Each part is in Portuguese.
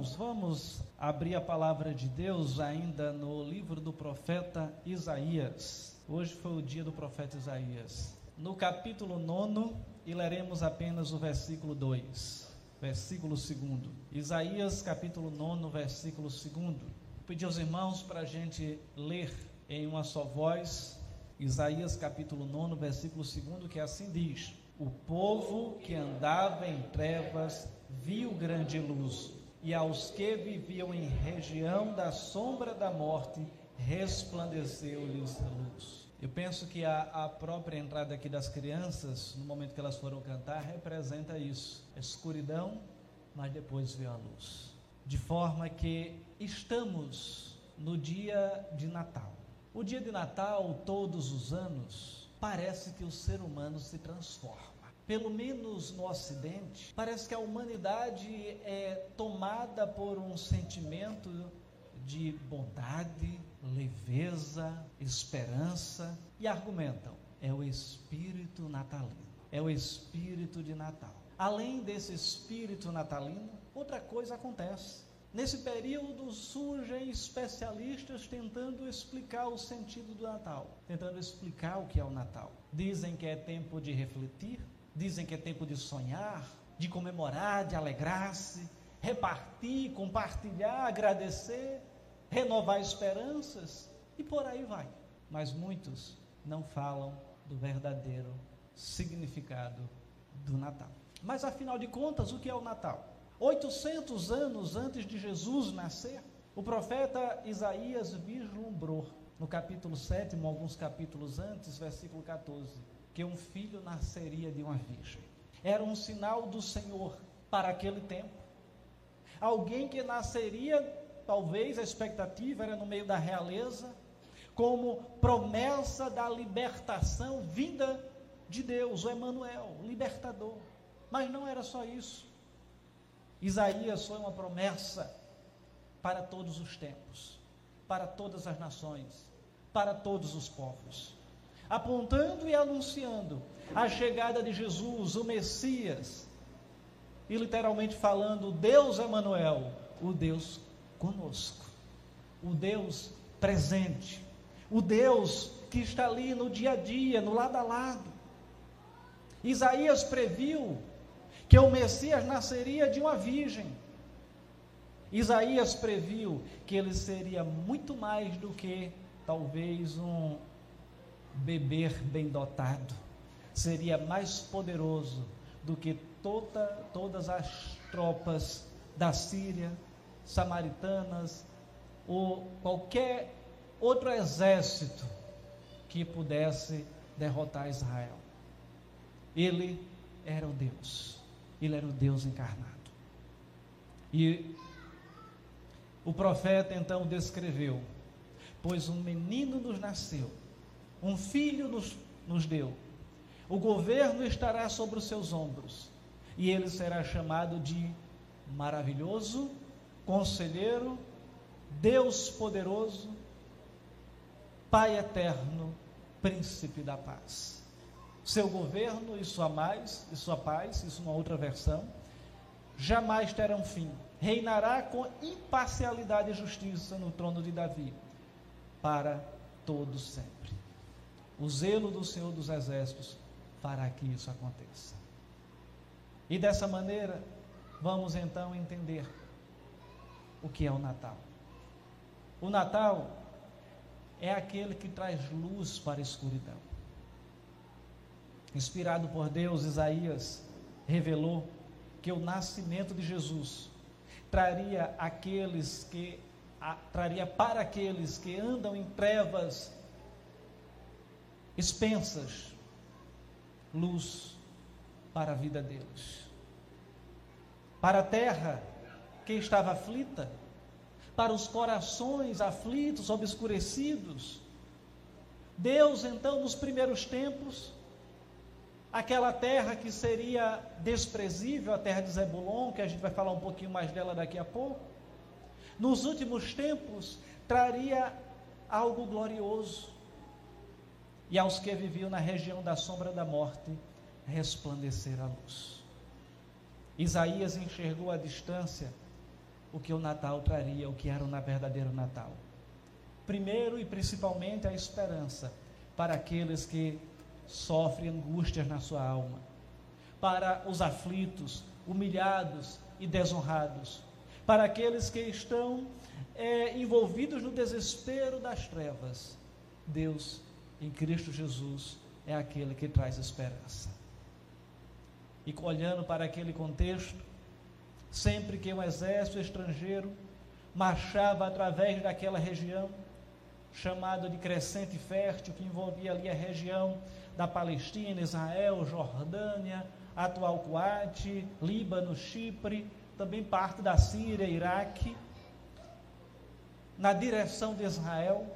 Irmãos, vamos abrir a palavra de Deus ainda no livro do profeta Isaías. Hoje foi o dia do profeta Isaías. No capítulo 9, e leremos apenas o versículo 2, versículo 2. Isaías, capítulo 9, versículo 2. Pedi aos irmãos para a gente ler em uma só voz, Isaías, capítulo 9, versículo 2, que assim diz: O povo que andava em trevas viu grande luz e aos que viviam em região da sombra da morte, resplandeceu-lhes a luz. Eu penso que a, a, própria entrada aqui das crianças, no momento que elas foram cantar, representa isso: escuridão, mas depois veio a luz. De forma que estamos no dia de Natal. O dia de Natal, todos os anos, parece que o ser humano se transforma pelo menos no Ocidente, parece que a humanidade é tomada por um sentimento de bondade, leveza, esperança e argumentam: é o espírito natalino, é o espírito de Natal. Além desse espírito natalino, outra coisa acontece. Nesse período surgem especialistas tentando explicar o sentido do Natal, tentando explicar o que é o Natal. Dizem que é tempo de refletir, Dizem que é tempo de sonhar, de comemorar, de alegrar-se, repartir, compartilhar, agradecer, renovar esperanças e por aí vai. Mas muitos não falam do verdadeiro significado do Natal. Mas afinal de contas, o que é o Natal? 800 anos antes de Jesus nascer, o profeta Isaías vislumbrou no capítulo 7, alguns capítulos antes, versículo 14 que um filho nasceria de uma virgem. Era um sinal do Senhor para aquele tempo. Alguém que nasceria, talvez a expectativa era no meio da realeza, como promessa da libertação vinda de Deus, o Emanuel, o libertador. Mas não era só isso. Isaías foi uma promessa para todos os tempos, para todas as nações, para todos os povos apontando e anunciando a chegada de Jesus, o Messias, e literalmente falando, Deus Emanuel, o Deus conosco, o Deus presente, o Deus que está ali no dia a dia, no lado a lado. Isaías previu que o Messias nasceria de uma virgem. Isaías previu que ele seria muito mais do que talvez um beber bem dotado seria mais poderoso do que toda, todas as tropas da Síria, samaritanas ou qualquer outro exército que pudesse derrotar Israel. Ele era o Deus, ele era o Deus encarnado. E o profeta então descreveu: Pois um menino nos nasceu um filho nos, nos deu. O governo estará sobre os seus ombros, e ele será chamado de maravilhoso, conselheiro, Deus poderoso, Pai eterno, príncipe da paz. Seu governo e sua paz, e sua paz, isso uma outra versão, jamais terão fim. Reinará com imparcialidade e justiça no trono de Davi para todos sempre. O zelo do Senhor dos Exércitos fará que isso aconteça. E dessa maneira, vamos então entender o que é o Natal. O Natal é aquele que traz luz para a escuridão. Inspirado por Deus, Isaías revelou que o nascimento de Jesus traria aqueles que a, traria para aqueles que andam em trevas expensas luz para a vida deles. Para a terra estava aflita, para os corações aflitos, obscurecidos, Deus então nos primeiros tempos aquela terra que seria desprezível, a terra de Zebulon, que a gente vai falar um pouquinho mais dela daqui a pouco, nos últimos tempos traria algo glorioso. E aos que viviam na região da sombra da morte, resplandecer a luz. Isaías enxergou à distância o que o Natal traria, o que era o verdadeiro Natal. Primeiro e principalmente a esperança para aqueles que sofrem angústias na sua alma, para os aflitos, humilhados e desonrados, para aqueles que estão é, envolvidos no desespero das trevas. Deus, em Cristo Jesus, é aquele que traz esperança. E olhando para aquele contexto, sempre que um exército estrangeiro marchava através daquela região, chamada de Crescente Fértil, que envolvia ali a região da Palestina, Israel, Jordânia, atual Kuwait, Líbano, Chipre, também parte da Síria, Iraque, na direção de Israel.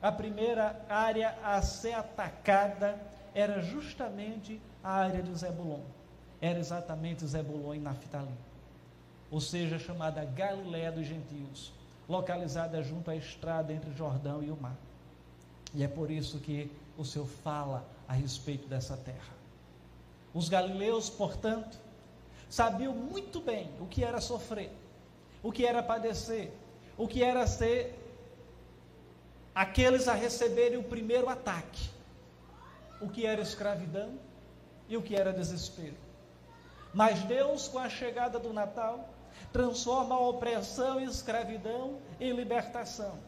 A primeira área a ser atacada era justamente a área de Zebulon. Era exatamente Zebulon e Naftali. Ou seja, chamada Galiléia dos Gentios localizada junto à estrada entre Jordão e o mar. E é por isso que o Senhor fala a respeito dessa terra. Os galileus, portanto, sabiam muito bem o que era sofrer, o que era padecer, o que era ser aqueles a receberem o primeiro ataque, o que era escravidão e o que era desespero. Mas Deus, com a chegada do Natal, transforma a opressão e escravidão em libertação.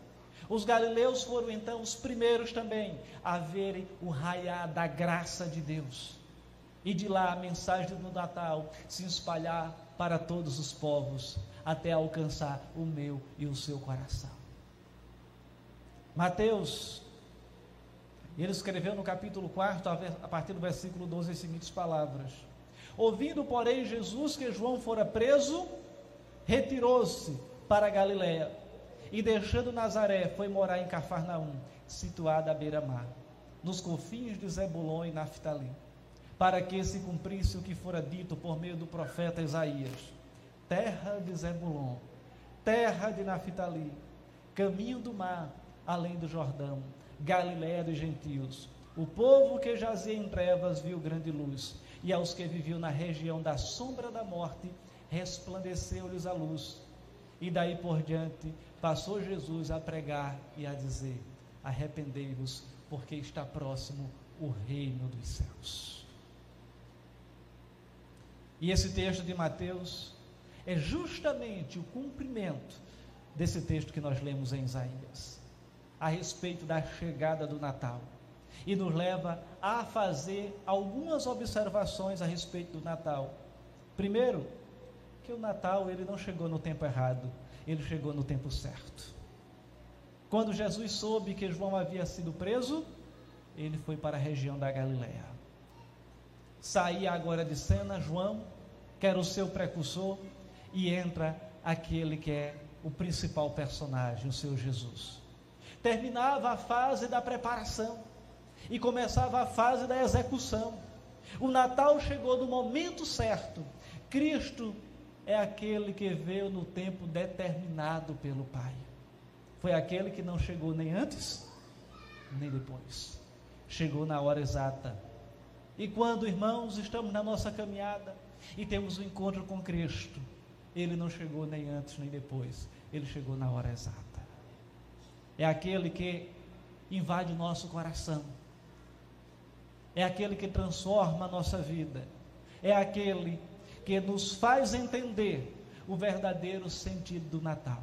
Os galileus foram então os primeiros também a verem o raiar da graça de Deus. E de lá a mensagem do Natal se espalhar para todos os povos, até alcançar o meu e o seu coração. Mateus, ele escreveu no capítulo 4, a partir do versículo 12, as seguintes palavras: Ouvindo, porém, Jesus que João fora preso, retirou-se para Galiléia e deixando Nazaré foi morar em Cafarnaum, situada à beira-mar, nos confins de Zebulon e Naftali, para que se cumprisse o que fora dito por meio do profeta Isaías: terra de Zebulon, terra de Naftali, caminho do mar, além do Jordão, Galiléia dos gentios. O povo que jazia em trevas viu grande luz, e aos que viviam na região da sombra da morte, resplandeceu-lhes a luz. E daí por diante passou Jesus a pregar e a dizer: Arrependei-vos, porque está próximo o reino dos céus. E esse texto de Mateus é justamente o cumprimento desse texto que nós lemos em Isaías, a respeito da chegada do Natal. E nos leva a fazer algumas observações a respeito do Natal. Primeiro, que o Natal ele não chegou no tempo errado, ele chegou no tempo certo. Quando Jesus soube que João havia sido preso, ele foi para a região da Galiléia. Saía agora de cena João, que era o seu precursor, e entra aquele que é o principal personagem, o seu Jesus. Terminava a fase da preparação e começava a fase da execução. O Natal chegou no momento certo. Cristo é aquele que veio no tempo determinado pelo Pai. Foi aquele que não chegou nem antes, nem depois. Chegou na hora exata. E quando, irmãos, estamos na nossa caminhada e temos o um encontro com Cristo, ele não chegou nem antes nem depois, ele chegou na hora exata. É aquele que invade o nosso coração, é aquele que transforma a nossa vida, é aquele que nos faz entender o verdadeiro sentido do Natal.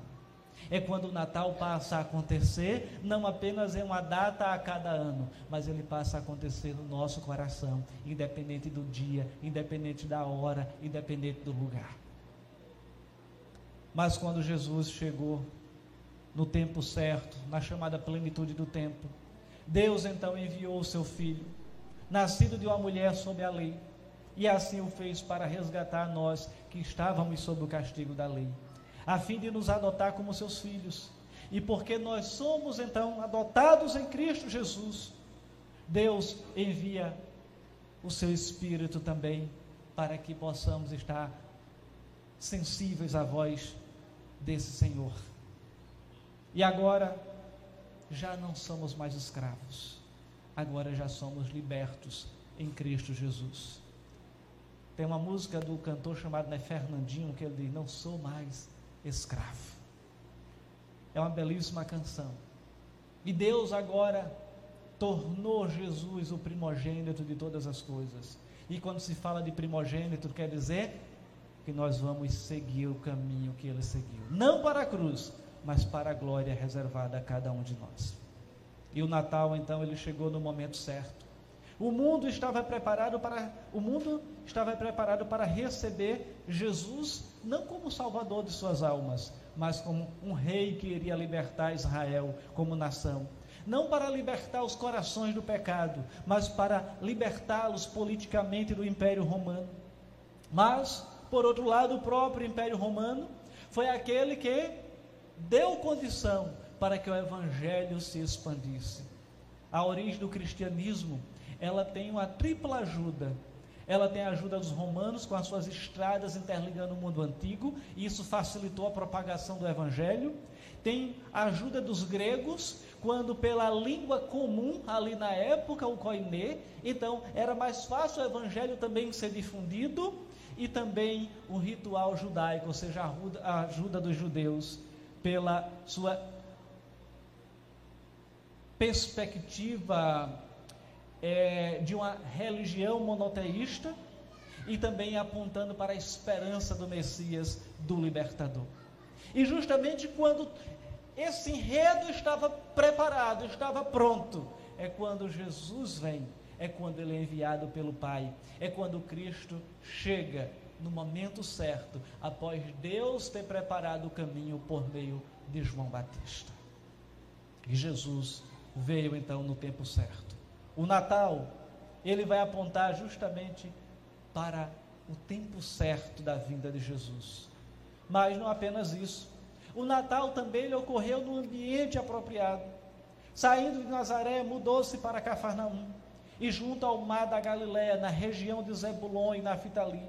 É quando o Natal passa a acontecer, não apenas em uma data a cada ano, mas ele passa a acontecer no nosso coração, independente do dia, independente da hora, independente do lugar. Mas quando Jesus chegou no tempo certo, na chamada plenitude do tempo, Deus então enviou o seu filho, nascido de uma mulher sob a lei e assim o fez para resgatar nós que estávamos sob o castigo da lei, a fim de nos adotar como seus filhos. E porque nós somos então adotados em Cristo Jesus, Deus envia o seu espírito também, para que possamos estar sensíveis à voz desse Senhor. E agora já não somos mais escravos, agora já somos libertos em Cristo Jesus. Tem uma música do cantor chamado né, Fernandinho que ele diz: Não sou mais escravo. É uma belíssima canção. E Deus agora tornou Jesus o primogênito de todas as coisas. E quando se fala de primogênito, quer dizer que nós vamos seguir o caminho que ele seguiu. Não para a cruz, mas para a glória reservada a cada um de nós. E o Natal, então, ele chegou no momento certo. O mundo estava preparado para o mundo estava preparado para receber Jesus não como salvador de suas almas, mas como um rei que iria libertar Israel como nação. Não para libertar os corações do pecado, mas para libertá-los politicamente do Império Romano. Mas, por outro lado, o próprio Império Romano foi aquele que deu condição para que o evangelho se expandisse. A origem do cristianismo, ela tem uma tripla ajuda ela tem a ajuda dos romanos com as suas estradas interligando o mundo antigo, e isso facilitou a propagação do evangelho. Tem a ajuda dos gregos, quando pela língua comum ali na época, o koiné, então era mais fácil o evangelho também ser difundido, e também o ritual judaico, ou seja, a ajuda dos judeus pela sua perspectiva é, de uma religião monoteísta e também apontando para a esperança do Messias, do libertador. E justamente quando esse enredo estava preparado, estava pronto, é quando Jesus vem, é quando ele é enviado pelo Pai, é quando Cristo chega no momento certo, após Deus ter preparado o caminho por meio de João Batista. E Jesus veio então no tempo certo. O Natal, ele vai apontar justamente para o tempo certo da vinda de Jesus. Mas não apenas isso. O Natal também ele ocorreu no ambiente apropriado. Saindo de Nazaré, mudou-se para Cafarnaum e junto ao mar da Galiléia, na região de Zebulon e Naftali,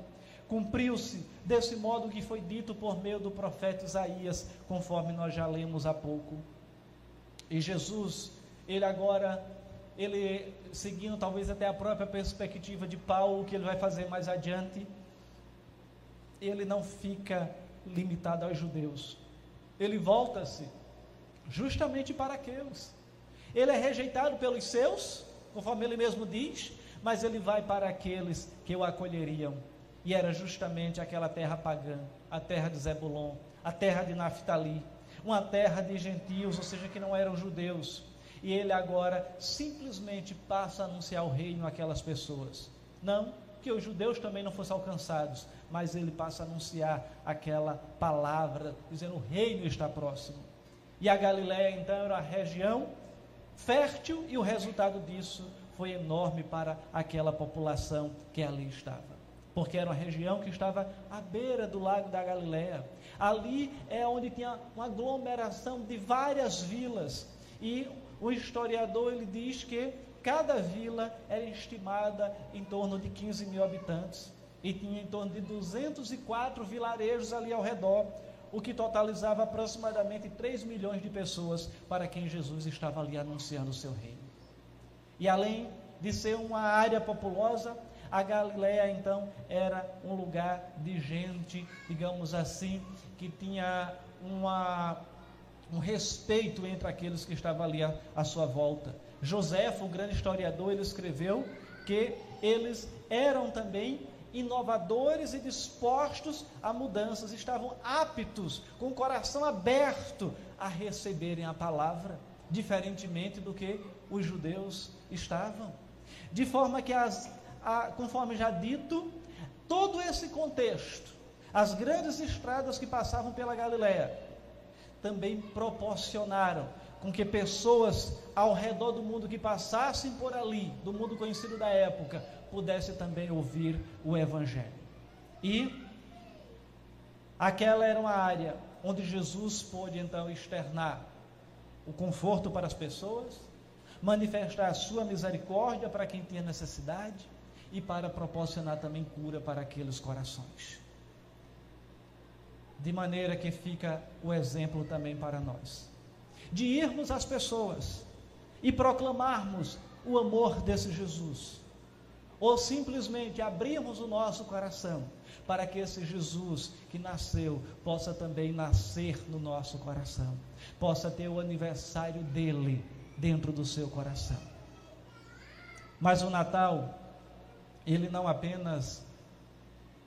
cumpriu-se desse modo que foi dito por meio do profeta Isaías, conforme nós já lemos há pouco. E Jesus, ele agora ele seguindo talvez até a própria perspectiva de Paulo, que ele vai fazer mais adiante, ele não fica limitado aos judeus. Ele volta-se justamente para aqueles. Ele é rejeitado pelos seus, conforme ele mesmo diz, mas ele vai para aqueles que o acolheriam. E era justamente aquela terra pagã, a terra de Zebulon, a terra de Naftali, uma terra de gentios, ou seja, que não eram judeus e ele agora simplesmente passa a anunciar o reino àquelas pessoas. Não que os judeus também não fossem alcançados, mas ele passa a anunciar aquela palavra, dizendo o reino está próximo. E a Galiléia então era a região fértil e o resultado disso foi enorme para aquela população que ali estava. Porque era uma região que estava à beira do lago da Galiléia. Ali é onde tinha uma aglomeração de várias vilas e o historiador ele diz que cada vila era estimada em torno de 15 mil habitantes e tinha em torno de 204 vilarejos ali ao redor, o que totalizava aproximadamente 3 milhões de pessoas para quem Jesus estava ali anunciando o seu reino. E além de ser uma área populosa, a Galiléia então era um lugar de gente, digamos assim, que tinha uma um respeito entre aqueles que estavam ali à, à sua volta. José, o grande historiador, ele escreveu que eles eram também inovadores e dispostos a mudanças, estavam aptos, com o coração aberto a receberem a palavra, diferentemente do que os judeus estavam. De forma que, as, a, conforme já dito, todo esse contexto, as grandes estradas que passavam pela Galiléia, também proporcionaram com que pessoas ao redor do mundo que passassem por ali, do mundo conhecido da época, pudessem também ouvir o Evangelho. E aquela era uma área onde Jesus pôde então externar o conforto para as pessoas, manifestar a sua misericórdia para quem tinha necessidade e para proporcionar também cura para aqueles corações. De maneira que fica o exemplo também para nós. De irmos às pessoas e proclamarmos o amor desse Jesus. Ou simplesmente abrirmos o nosso coração para que esse Jesus que nasceu possa também nascer no nosso coração, possa ter o aniversário dele dentro do seu coração. Mas o Natal, ele não apenas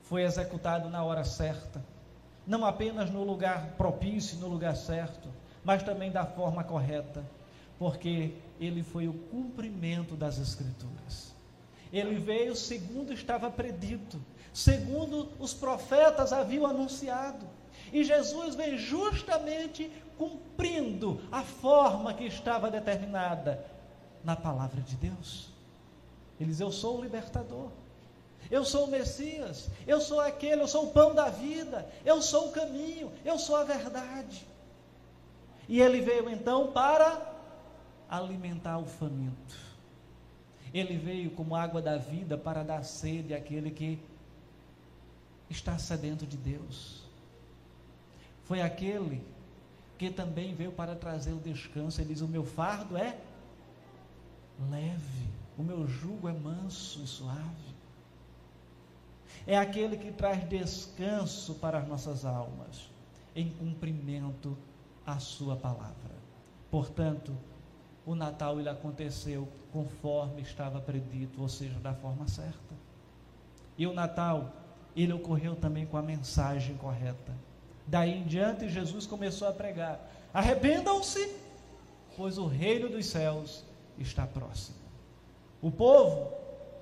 foi executado na hora certa, não apenas no lugar propício, no lugar certo, mas também da forma correta, porque ele foi o cumprimento das Escrituras. Ele veio segundo estava predito, segundo os profetas haviam anunciado. E Jesus vem justamente cumprindo a forma que estava determinada na palavra de Deus. Ele diz: Eu sou o libertador, eu sou o Messias, eu sou aquele, eu sou o pão da vida, eu sou o caminho, eu sou a verdade. E ele veio então para alimentar o faminto. Ele veio como água da vida para dar sede àquele que está sedento de Deus. Foi aquele que também veio para trazer o descanso. Ele diz: O meu fardo é leve, o meu jugo é manso e suave. É aquele que traz descanso para as nossas almas, em cumprimento à Sua palavra. Portanto, o Natal ele aconteceu conforme estava predito, ou seja, da forma certa. E o Natal, ele ocorreu também com a mensagem correta. Daí em diante, Jesus começou a pregar: arrependam-se, pois o reino dos céus está próximo. O povo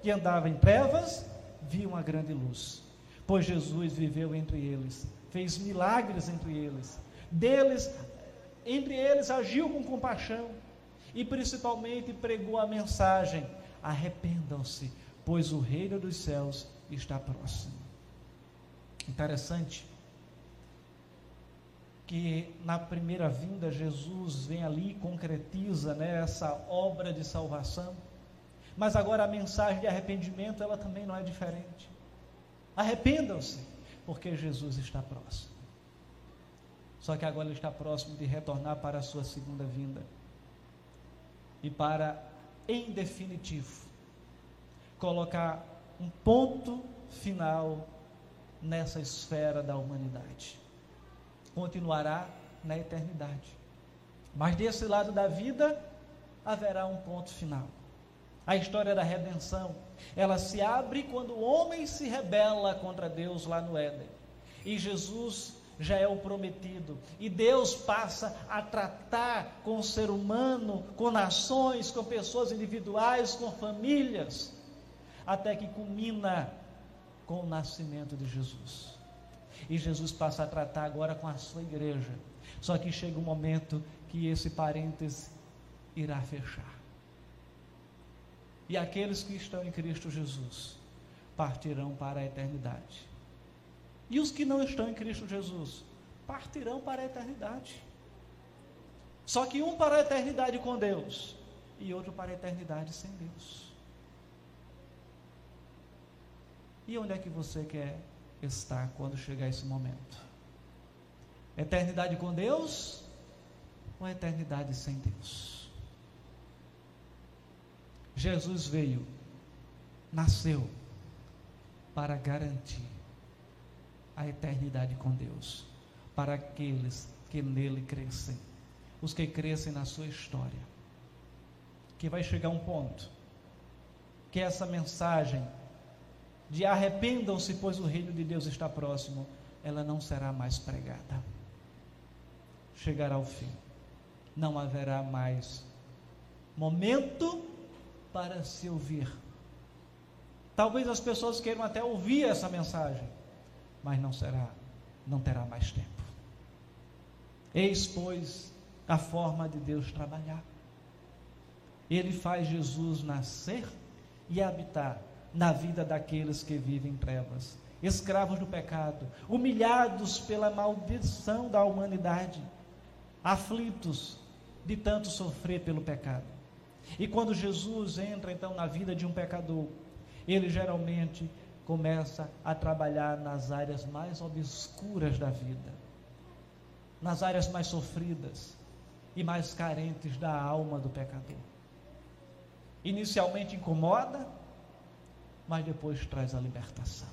que andava em trevas viu uma grande luz, pois Jesus viveu entre eles, fez milagres entre eles, deles, entre eles agiu com compaixão e principalmente pregou a mensagem: arrependam-se, pois o reino dos céus está próximo. Interessante que na primeira vinda Jesus vem ali e concretiza né, essa obra de salvação, mas agora a mensagem de arrependimento ela também não é diferente. Arrependam-se, porque Jesus está próximo. Só que agora ele está próximo de retornar para a sua segunda vinda. E para, em definitivo, colocar um ponto final nessa esfera da humanidade continuará na eternidade. Mas desse lado da vida haverá um ponto final. A história da redenção, ela se abre quando o homem se rebela contra Deus lá no Éden. E Jesus já é o prometido. E Deus passa a tratar com o ser humano, com nações, com pessoas individuais, com famílias, até que culmina com o nascimento de Jesus. E Jesus passa a tratar agora com a sua igreja. Só que chega um momento que esse parêntese irá fechar. E aqueles que estão em Cristo Jesus partirão para a eternidade. E os que não estão em Cristo Jesus partirão para a eternidade. Só que um para a eternidade com Deus e outro para a eternidade sem Deus. E onde é que você quer estar quando chegar esse momento? Eternidade com Deus ou eternidade sem Deus? Jesus veio, nasceu para garantir a eternidade com Deus para aqueles que nele crescem, os que crescem na sua história. Que vai chegar um ponto que essa mensagem de arrependam-se, pois o reino de Deus está próximo, ela não será mais pregada. Chegará ao fim. Não haverá mais momento para se ouvir. Talvez as pessoas queiram até ouvir essa mensagem, mas não será, não terá mais tempo. Eis, pois, a forma de Deus trabalhar. Ele faz Jesus nascer e habitar na vida daqueles que vivem em trevas, escravos do pecado, humilhados pela maldição da humanidade, aflitos de tanto sofrer pelo pecado. E quando Jesus entra então na vida de um pecador, ele geralmente começa a trabalhar nas áreas mais obscuras da vida, nas áreas mais sofridas e mais carentes da alma do pecador. Inicialmente incomoda, mas depois traz a libertação.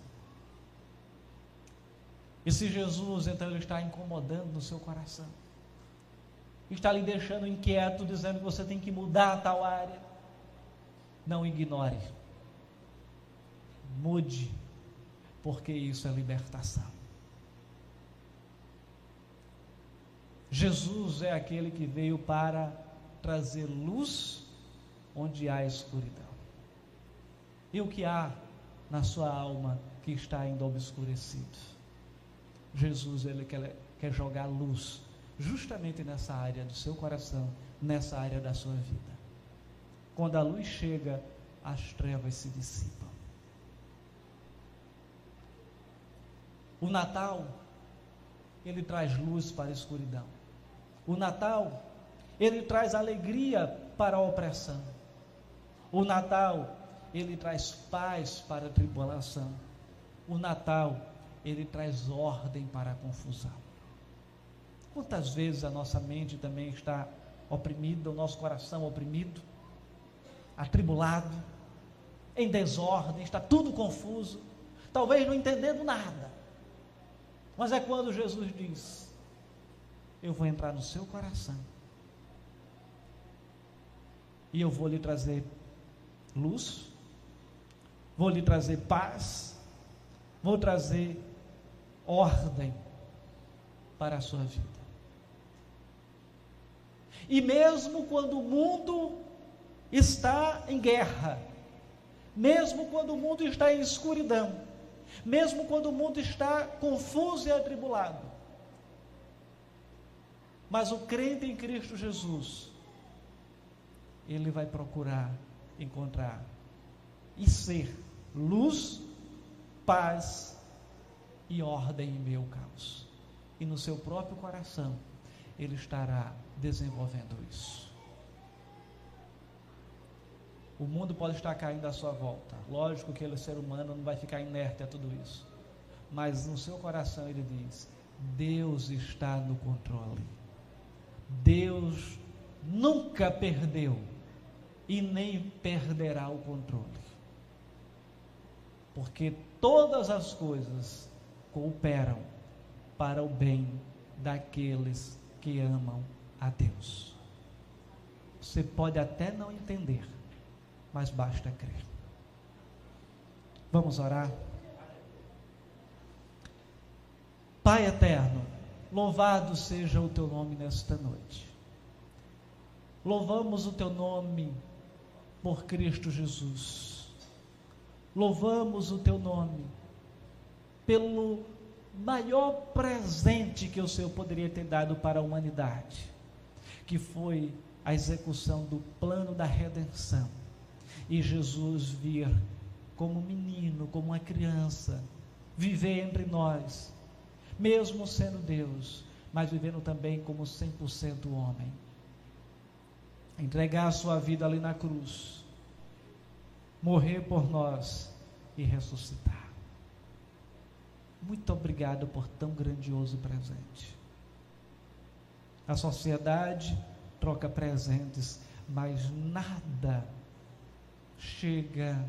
E se Jesus, então, ele está incomodando no seu coração, está lhe deixando inquieto, dizendo que você tem que mudar a tal área, não ignore. Mude, porque isso é libertação. Jesus é aquele que veio para trazer luz onde há escuridão. E o que há na sua alma que está ainda obscurecido? Jesus, ele quer, quer jogar luz justamente nessa área do seu coração, nessa área da sua vida. Quando a luz chega, as trevas se dissipam. O Natal, ele traz luz para a escuridão. O Natal, ele traz alegria para a opressão. O Natal, ele traz paz para a tribulação. O Natal, ele traz ordem para a confusão. Quantas vezes a nossa mente também está oprimida, o nosso coração oprimido, atribulado, em desordem, está tudo confuso, talvez não entendendo nada. Mas é quando Jesus diz: Eu vou entrar no seu coração e eu vou lhe trazer luz, vou lhe trazer paz, vou trazer ordem para a sua vida. E mesmo quando o mundo está em guerra, mesmo quando o mundo está em escuridão, mesmo quando o mundo está confuso e atribulado, mas o crente em Cristo Jesus, ele vai procurar encontrar e ser luz, paz e ordem em ao caos. E no seu próprio coração, ele estará desenvolvendo isso. O mundo pode estar caindo à sua volta. Lógico que ele, ser humano, não vai ficar inerte a tudo isso. Mas no seu coração ele diz: Deus está no controle. Deus nunca perdeu e nem perderá o controle. Porque todas as coisas cooperam para o bem daqueles que amam a Deus. Você pode até não entender, mas basta crer. Vamos orar? Pai eterno, louvado seja o teu nome nesta noite. Louvamos o teu nome por Cristo Jesus. Louvamos o teu nome pelo maior presente que o Senhor poderia ter dado para a humanidade, que foi a execução do plano da redenção. E Jesus vir como menino, como uma criança, viver entre nós, mesmo sendo Deus, mas vivendo também como 100% homem. Entregar a sua vida ali na cruz, morrer por nós e ressuscitar. Muito obrigado por tão grandioso presente. A sociedade troca presentes, mas nada chega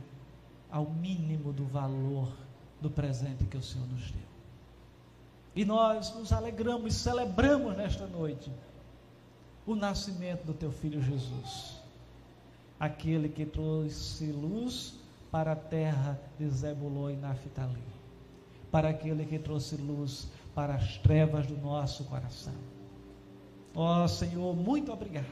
ao mínimo do valor do presente que o Senhor nos deu. E nós nos alegramos e celebramos nesta noite o nascimento do teu filho Jesus, aquele que trouxe luz para a terra de Zebulon e Naftali para aquele que trouxe luz para as trevas do nosso coração. Ó oh, Senhor, muito obrigado.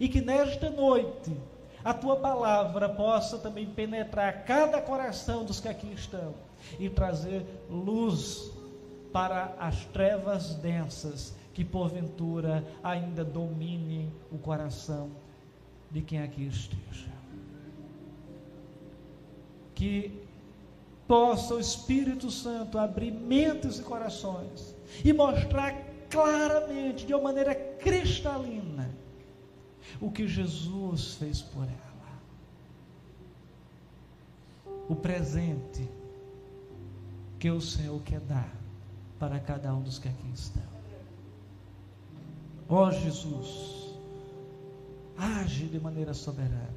E que nesta noite a tua palavra possa também penetrar cada coração dos que aqui estão e trazer luz para as trevas densas que porventura ainda dominem o coração de quem aqui esteja. Que possa o Espírito Santo abrir mentes e corações e mostrar claramente, de uma maneira cristalina, o que Jesus fez por ela. o presente que o Senhor quer dar para cada um dos que aqui estão. Ó oh, Jesus, age de maneira soberana,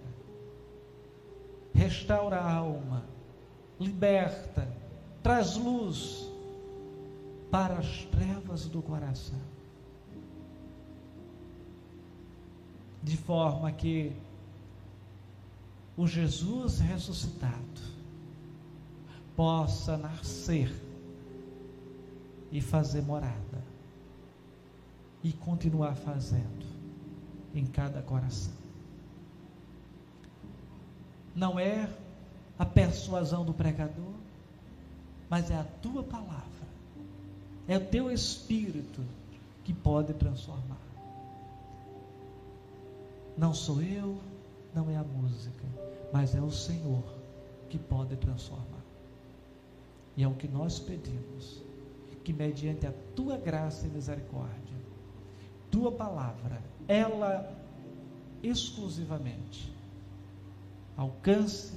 restaura a alma, liberta, traz luz para as trevas do coração, de forma que o Jesus ressuscitado possa nascer e fazer morada e continuar fazendo em cada coração. Não é a persuasão do pregador, mas é a tua palavra, é o teu espírito que pode transformar. Não sou eu, não é a música, mas é o Senhor que pode transformar. E é o que nós pedimos, que mediante a tua graça e misericórdia, tua palavra, ela exclusivamente alcance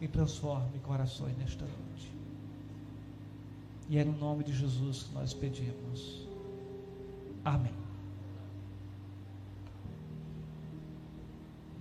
e transforme corações nesta noite. E é no nome de Jesus que nós pedimos. Amém.